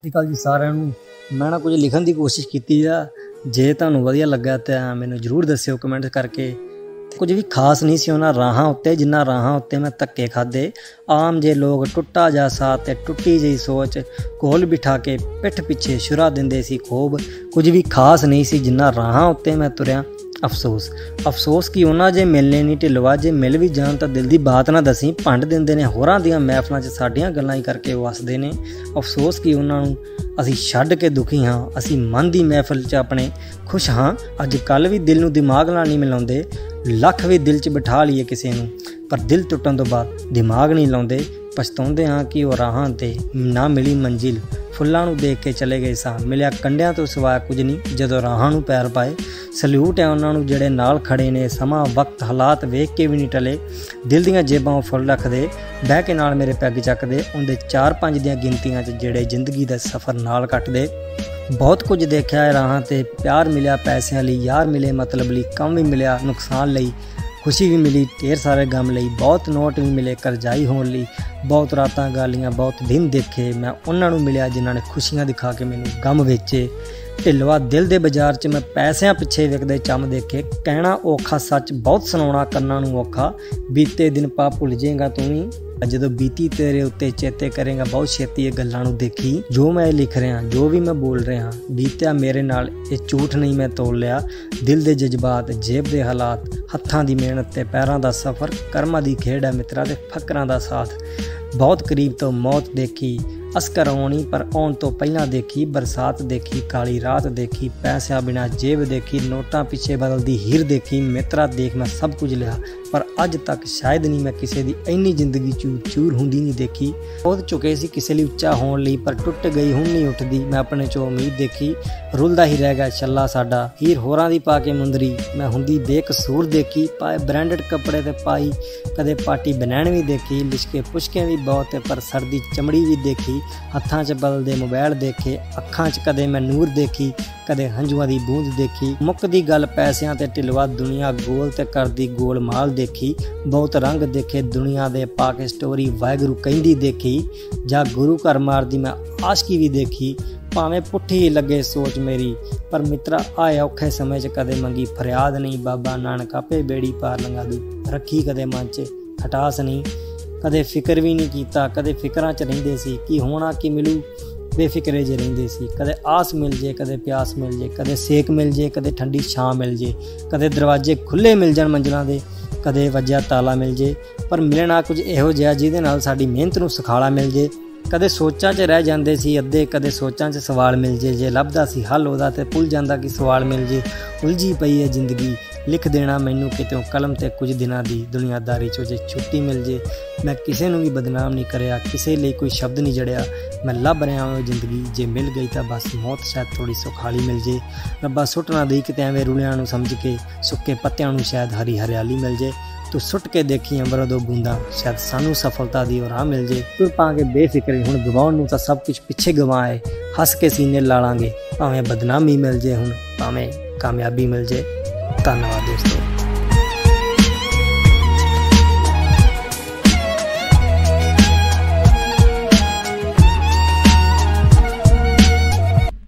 ਸਤਿ ਸ਼੍ਰੀ ਅਕਾਲ ਜੀ ਸਾਰਿਆਂ ਨੂੰ। ਮੈਂ ਨਾ ਕੁਝ ਲਿਖਣ ਦੀ ਕੋਸ਼ਿਸ਼ ਕੀਤੀ ਆ। ਜੇ ਤੁਹਾਨੂੰ ਵਧੀਆ ਲੱਗਾ ਤਾਂ ਮੈਨੂੰ ਜਰੂਰ ਦੱਸਿਓ ਕਮੈਂਟ ਕਰਕੇ। ਕੁਝ ਵੀ ਖਾਸ ਨਹੀਂ ਸੀ ਉਹਨਾਂ ਰਾਹਾਂ ਉੱਤੇ, ਜਿੰਨਾ ਰਾਹਾਂ ਉੱਤੇ ਮੈਂ ਧੱਕੇ ਖਾਦੇ ਆਮ ਜੇ ਲੋਕ ਟੁੱਟਾ ਜਾ ਸਾਥ ਤੇ ਟੁੱਟੀ ਜਿਹੀ ਸੋਚ ਕੋਲ ਬਿਠਾ ਕੇ ਪਿੱਠ ਪਿੱਛੇ ਸ਼ੁਰਾ ਦਿੰਦੇ ਸੀ ਖੋਬ। ਕੁਝ ਵੀ ਖਾਸ ਨਹੀਂ ਸੀ, ਜਿੰਨਾ ਰਾਹਾਂ ਉੱਤੇ ਮੈਂ ਤੁਰਿਆ। ਅਫਸੋਸ। ਅਫਸੋਸ ਕੀ ਉਹਨਾਂ ਜੇ ਮਿਲਨੇ ਨਹੀਂ ਢਿਲਵਾ, ਜੇ ਮਿਲ ਵੀ ਜਾਣ ਤਾਂ ਦਿਲ ਦੀ ਬਾਤ ਨਾ ਦਸੀ। ਭੰਡ ਦਿੰਦੇ ਨੇ ਹੋਰਾਂ ਦੀਆਂ ਮਹਿਫਲਾਂ 'ਚ ਸਾਡੀਆਂ ਗੱਲਾਂ ਹੀ ਕਰਕੇ ਵਸਦੇ ਨੇ। ਅਫਸੋਸ ਕੀ ਉਹਨਾਂ ਨੂੰ ਅਸੀਂ ਛੱਡ ਕੇ ਦੁਖੀ ਹਾਂ। ਅਸੀਂ ਮਨ ਦੀ ਮਹਿਫਲ 'ਚ ਆਪਣੇ ਖੁਸ਼ ਹਾਂ। ਅੱਜ ਕੱਲ ਵੀ ਦਿਲ ਨੂੰ ਦਿਮਾਗ ਨਾਲ ਨਹੀਂ ਮਿਲਾਉਂਦੇ। ਲੱਖ ਵੀ ਦਿਲ 'ਚ ਬਿਠਾ ਲਈਏ ਕਿਸੇ ਨੂੰ। ਪਰ ਦਿਲ ਟੁੱਟਣ ਤੋਂ ਬਾਅਦ ਦਿਮਾਗ ਨਹੀਂ ਲਾਉਂਦੇ। ਪਛਤਾਉਂਦੇ ਹਾਂ ਕਿ ਉਹ ਰਾਹਾਂ ਤੇ ਨਾ ਮਿਲੀ ਮੰਜ਼ਿਲ। ਫੁੱਲਾਂ ਨੂੰ ਦੇਖ ਕੇ ਚਲੇ ਗਏ ਸਾਂ। ਮਿਲਿਆ ਕੰਡਿਆਂ ਤੋਂ ਸਿਵਾ ਕੁਝ ਨਹੀਂ। ਜਦੋਂ ਰਾਹਾਂ ਨੂੰ ਪੈਰ ਪਾਏ, ਸਲੂਟ ਹੈ ਉਹਨਾਂ ਨੂੰ ਜਿਹੜੇ ਨਾਲ ਖੜੇ ਨੇ, ਸਮਾਂ, ਵਕਤ, ਹਾਲਾਤ ਵੇਖ ਕੇ ਵੀ ਨਹੀਂ ਟਲੇ। ਦਿਲ ਦੀਆਂ ਜੇਬਾਂ ਉਹ ਫੁੱਲ ਰੱਖਦੇ, ਬਹਿ ਕੇ ਨਾਲ ਮੇਰੇ ਪੈਗ ਚੱਕਦੇ, ਉਹਦੇ 4-5 ਦੀਆਂ ਗਿਣਤੀਆਂ 'ਚ ਜਿਹੜੇ ਜ਼ਿੰਦਗੀ ਦਾ ਸਫ਼ਰ ਨਾਲ ਕੱਟਦੇ। ਬਹੁਤ ਕੁਝ ਦੇਖਿਆ ਹੈ ਰਾਹਾਂ ਤੇ, ਪਿਆਰ ਮਿਲਿਆ ਪੈਸਿਆਂ ਲਈ, ਯਾਰ ਮਿਲੇ ਮਤਲਬ ਲਈ, ਕੰਮ ਵੀ ਮਿਲਿਆ ਨੁਕਸਾਨ ਲਈ। ਖੁਸ਼ੀ ਵੀ ਮਿਲੀ, ਢੇਰ ਸਾਰੇ ਗਮ ਲਈ, ਬਹੁਤ ਨੋਟ ਵੀ ਮਿਲੇ, ਕਰਜ਼ਾਈ ਹੋਣ ਲਈ, ਬਹੁਤ ਰਾਤਾਂ ਗਾਲੀਆਂ, ਬਹੁਤ ਦਿਨ ਦੇਖੇ, ਮੈਂ ਉਹਨਾਂ ਨੂੰ ਮਿਲਿਆ ਜਿਨ੍ਹਾਂ ਨੇ ਖੁਸ਼ੀਆਂ ਦਿਖਾ ਕੇ ਮੈਨੂੰ ਗਮ ਵੇਚੇ। ਢਿਲਵਾ ਦਿਲ ਦੇ ਬਾਜ਼ਾਰ 'ਚ ਮੈਂ ਪੈਸਿਆਂ ਪਿੱਛੇ ਵਿਕਦੇ ਚੰਮ ਦੇਖੇ, ਕਹਿਣਾ ਔਖਾ ਸੱਚ, ਬਹੁਤ ਸੁਣਾਉਣਾ ਕੰਨਾਂ ਨੂੰ ਔਖਾ, ਬੀਤੇ ਦਿਨ ਪਾ ਭੁੱਲ ਜਾਏਗਾ ਤੂੰ ਵੀ। ਜਦੋਂ ਬੀਤੀ ਤੇਰੇ ਉੱਤੇ ਚੇਤੇ ਕਰੇਗਾ, ਬਹੁਤ ਛੇਤੀ ਇਹ ਗੱਲਾਂ ਨੂੰ ਦੇਖੀ। ਜੋ ਮੈਂ ਲਿਖ ਰਿਹਾ, ਜੋ ਵੀ ਮੈਂ ਬੋਲ ਰਿਹਾ, ਬੀਤਿਆ ਮੇਰੇ ਨਾਲ, ਇਹ ਝੂਠ ਨਹੀਂ ਮੈਂ ਤੋਲ ਲਿਆ। ਦਿਲ ਦੇ ਜਜ਼ਬਾਤ, ਜੇਬ ਦੇ ਹਾਲਾਤ, ਹੱਥਾਂ ਦੀ ਮਿਹਨਤ ਤੇ ਪੈਰਾਂ ਦਾ ਸਫ਼ਰ, ਕਰਮਾਂ ਦੀ ਖੇਡ ਹੈ ਮਿੱਤਰਾਂ ਦੇ ਫਕਰਾਂ ਦਾ ਸਾਥ। ਬਹੁਤ ਕਰੀਬ ਤੋਂ ਮੌਤ ਦੇਖੀ ਅਸਕਰ ਆਉਣੀ, ਪਰ ਆਉਣ ਤੋਂ ਪਹਿਲਾਂ ਦੇਖੀ, ਬਰਸਾਤ ਦੇਖੀ, ਕਾਲੀ ਰਾਤ ਦੇਖੀ, ਪੈਸਿਆਂ ਬਿਨਾ ਜੇਬ ਦੇਖੀ, ਨੋਟਾਂ ਪਿੱਛੇ ਬਦਲਦੀ ਹੀਰ ਦੇਖੀ, ਮਿੱਤਰਾ ਦੇਖ ਮੈਂ ਸਭ ਕੁਝ ਲਿਆ, ਪਰ ਅੱਜ ਤੱਕ ਸ਼ਾਇਦ ਨਹੀਂ ਮੈਂ ਕਿਸੇ ਦੀ ਇੰਨੀ ਜ਼ਿੰਦਗੀ ਚੂਰ ਚੂਰ ਹੁੰਦੀ ਨਹੀਂ ਦੇਖੀ। ਬਹੁਤ ਚੁੱਕੇ ਸੀ ਕਿਸੇ ਲਈ ਉੱਚਾ ਹੋਣ ਲਈ, ਪਰ ਟੁੱਟ ਗਈ, ਹੁਣ ਨਹੀਂ ਉੱਠਦੀ। ਮੈਂ ਆਪਣੇ ਚੋਂ ਉਮੀਦ ਦੇਖੀ, ਰੁਲਦਾ ਹੀ ਰਹਿ ਗਿਆ ਛੱਲਾ ਸਾਡਾ। ਹੀਰ ਹੋਰਾਂ ਦੀ ਪਾ ਕੇ ਮੁੰਦਰੀ, ਮੈਂ ਹੁੰਦੀ ਬੇਕਸੂਰ ਦੇਖੀ, ਪਾਏ ਬ੍ਰਾਂਡਡ ਕੱਪੜੇ ਤੇ ਪਾਈ, ਕਦੇ ਪਾਰਟੀ ਬਨੈਣ ਵੀ ਦੇਖੀ, ਲਿਸ਼ਕੇ ਪੁਸ਼ਕੇ ਵੀ ਬਹੁਤ, ਪਰ ਸਰਦੀ ਚਮੜੀ ਵੀ ਦੇਖੀ। ਹੱਥਾਂ 'ਚ ਬਲਦੇ ਮੋਬਾਈਲ ਦੇਖੇ, ਅੱਖਾਂ 'ਚ ਕਦੇ ਮੈਂ ਨੂਰ ਦੇਖੀ, ਕਦੇ ਹੰਝੂਆਂ ਦੀ ਬੂੰਦ ਦੇਖੀ। ਮੁੱਕਦੀ ਗੱਲ ਪੈਸਿਆਂ ਤੇ ਢਿਲਵਾ ਦੁਨੀਆ, ਗੋਲ ਤੇ ਕਰਦੀ ਗੋਲ ਮਾਲ ਦੇਖੀ। ਬਹੁਤ ਰੰਗ ਦੇਖੇ ਦੁਨੀਆ ਦੇ ਪਾ ਕੇ ਸਟੋਰੀ ਵਾਹਿਗੁਰੂ ਕਹਿੰਦੀ ਦੇਖੀ। ਜਾਂ ਗੁਰੂ ਘਰ ਮਾਰਦੀ ਮੈਂ ਆਸ਼ਕੀ ਵੀ ਦੇਖੀ। ਭਾਵੇਂ ਪੁੱਠੀ ਲੱਗੇ ਸੋਚ ਮੇਰੀ, ਪਰ ਮਿੱਤਰਾ, ਆਏ ਔਖੇ ਸਮੇਂ 'ਚ ਕਦੇ ਮੰਗੀ ਫਰਿਆਦ ਨਹੀਂ। ਬਾਬਾ ਨਾਨਕ ਆਪੇ ਬੇੜੀ ਪਾਰ ਲੰਗਾ ਦੂ, ਰੱਖੀ ਕਦੇ ਮਨ 'ਚ ਹਟਾਸ ਨਹੀਂ। ਕਦੇ ਫਿਕਰ ਵੀ ਨਹੀਂ ਕੀਤਾ, ਕਦੇ ਫਿਕਰਾਂ 'ਚ ਰਹਿੰਦੇ ਸੀ ਕੀ ਹੋਣਾ ਕੀ ਮਿਲੂ, ਬੇਫਿਕਰੇ ਜੇ ਰਹਿੰਦੇ ਸੀ। ਕਦੇ ਆਸ ਮਿਲ ਜੇ, ਕਦੇ ਪਿਆਸ ਮਿਲ ਜੇ, ਕਦੇ ਸੇਕ ਮਿਲ ਜੇ, ਕਦੇ ਠੰਡੀ ਛਾਂ ਮਿਲ ਜੇ, ਕਦੇ ਦਰਵਾਜ਼ੇ ਖੁੱਲੇ ਮਿਲ ਜਾਣ ਮੰਜ਼ਲਾਂ ਦੇ, ਕਦੇ ਵੱਜਿਆ ਤਾਲਾ ਮਿਲ ਜੇ, ਪਰ ਮਿਲਣਾ ਕੁਝ ਇਹੋ ਜਿਹਾ ਜਿਹਦੇ ਨਾਲ ਸਾਡੀ ਮਿਹਨਤ ਨੂੰ ਸੁਖਾਲਾ ਮਿਲ ਜੇ। ਕਦੇ ਸੋਚਾਂ 'ਚ ਰਹਿ ਜਾਂਦੇ ਸੀ ਅੱਧੇ, ਕਦੇ ਸੋਚਾਂ 'ਚ ਸਵਾਲ ਮਿਲ ਜੇ ਜੇ ਲੱਭਦਾ ਸੀ ਹੱਲ ਉਹਦਾ ਤੇ ਭੁੱਲ ਜਾਂਦਾ ਕਿ ਸਵਾਲ ਮਿਲ ਜੇ। ਉਲਝੀ ਪਈ ਹੈ ਜ਼ਿੰਦਗੀ ਲਿਖ ਦੇਣਾ ਮੈਨੂੰ ਕਿਤੋਂ ਕਲਮ ਤੇ ਕੁਝ ਦਿਨਾਂ ਦੀ ਦੁਨੀਆਦਾਰੀ 'ਚੋਂ ਜੇ ਛੁੱਟੀ ਮਿਲ ਜੇ। ਮੈਂ ਕਿਸੇ ਨੂੰ ਵੀ ਬਦਨਾਮ ਨਹੀਂ ਕਰਿਆ, ਕਿਸੇ ਲਈ ਕੋਈ ਸ਼ਬਦ ਨਹੀਂ ਜੜਿਆ। ਮੈਂ ਲੱਭ ਰਿਹਾ ਹਾਂ ਜ਼ਿੰਦਗੀ, ਜੇ ਮਿਲ ਗਈ ਤਾਂ ਬਸ ਮੌਤ ਸ਼ਾਇਦ ਥੋੜੀ ਸੁਖਾਲੀ ਮਿਲ ਜੇ। ਰੱਬਾ ਸੁੱਟਣਾ ਦੇ ਕਿਤੇ ਐਵੇਂ ਰੁਲਿਆਂ ਨੂੰ ਸਮਝ ਕੇ, ਸੁੱਕੇ ਪੱਤਿਆਂ ਨੂੰ ਸ਼ਾਇਦ ਹਰੀ ਹਰਿਆਲੀ ਮਿਲ ਜੇ। ਤੂੰ ਸੁੱਟ ਕੇ ਦੇਖੀ ਅੰਬਰ ਦੋ ਬੂੰਦਾ, ਸ਼ਾਇਦ ਸਾਨੂੰ ਸਫਲਤਾ ਦੀ ਰਾਹ ਮਿਲ ਜੇ। ਤੁਰ ਪਾਂਗੇ ਬੇਫਿਕਰੀ ਹੁਣ ਗਵਾਉਣ ਨੂੰ ਤਾਂ ਸਭ ਕੁਝ ਪਿੱਛੇ ਗਵਾਏ। ਹੱਸ ਕੇ ਸੀਨੇ ਲਾਲਾਂਗੇ, ਭਾਵੇਂ ਬਦਨਾਮੀ ਮਿਲ ਜੇ ਹੁਣ, ਭਾਵੇਂ ਕਾਮਯਾਬੀ ਮਿਲ ਜੇ। ਧੰਨਵਾਦ ਦੋਸਤੋ।